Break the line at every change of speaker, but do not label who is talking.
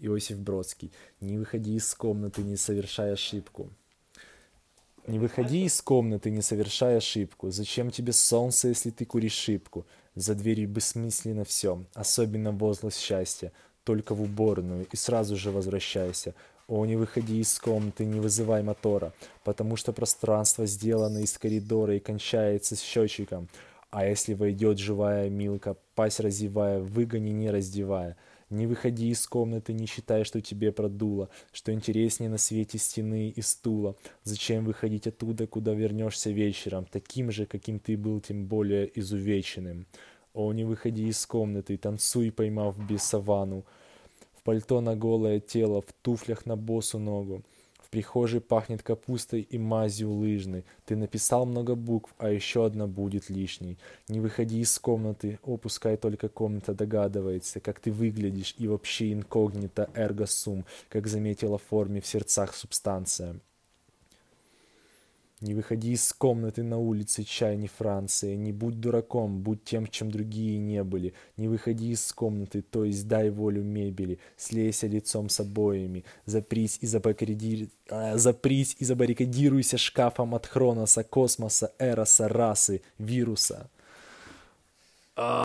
Иосиф Бродский. Не выходи из комнаты, не совершай ошибку. Не выходи из комнаты, не совершай ошибку. Зачем тебе солнце, если ты куришь шибку? За дверью бессмысленно все, особенно возглас счастья. Только в уборную и сразу же возвращайся. О, не выходи из комнаты, не вызывай мотора, потому что пространство сделано из коридора и кончается с счетчиком. А если войдет живая Милка, пасть разевая, выгони не раздевая. Не выходи из комнаты, не считай, что тебе продуло, что интереснее на свете стены и стула. Зачем выходить оттуда, куда вернешься вечером, таким же, каким ты был, тем более изувеченным. О, не выходи из комнаты, танцуй, поймав бесовану в пальто на голое тело, в туфлях на босу ногу. В прихожей пахнет капустой и мазью лыжной. Ты написал много букв, а еще одна будет лишней. Не выходи из комнаты, о, пускай только комната догадывается, как ты выглядишь, и вообще инкогнито эрго сум, как заметила в форме в сердцах субстанция. Не выходи из комнаты на улице, чай не Франция. Не будь дураком, будь тем, чем другие не были. Не выходи из комнаты, то есть дай волю мебели. Слейся лицом с обоями. Запрись и, забакриди... а, запрись и забаррикадируйся шкафом от Хроноса, космоса, Эроса, расы, вируса.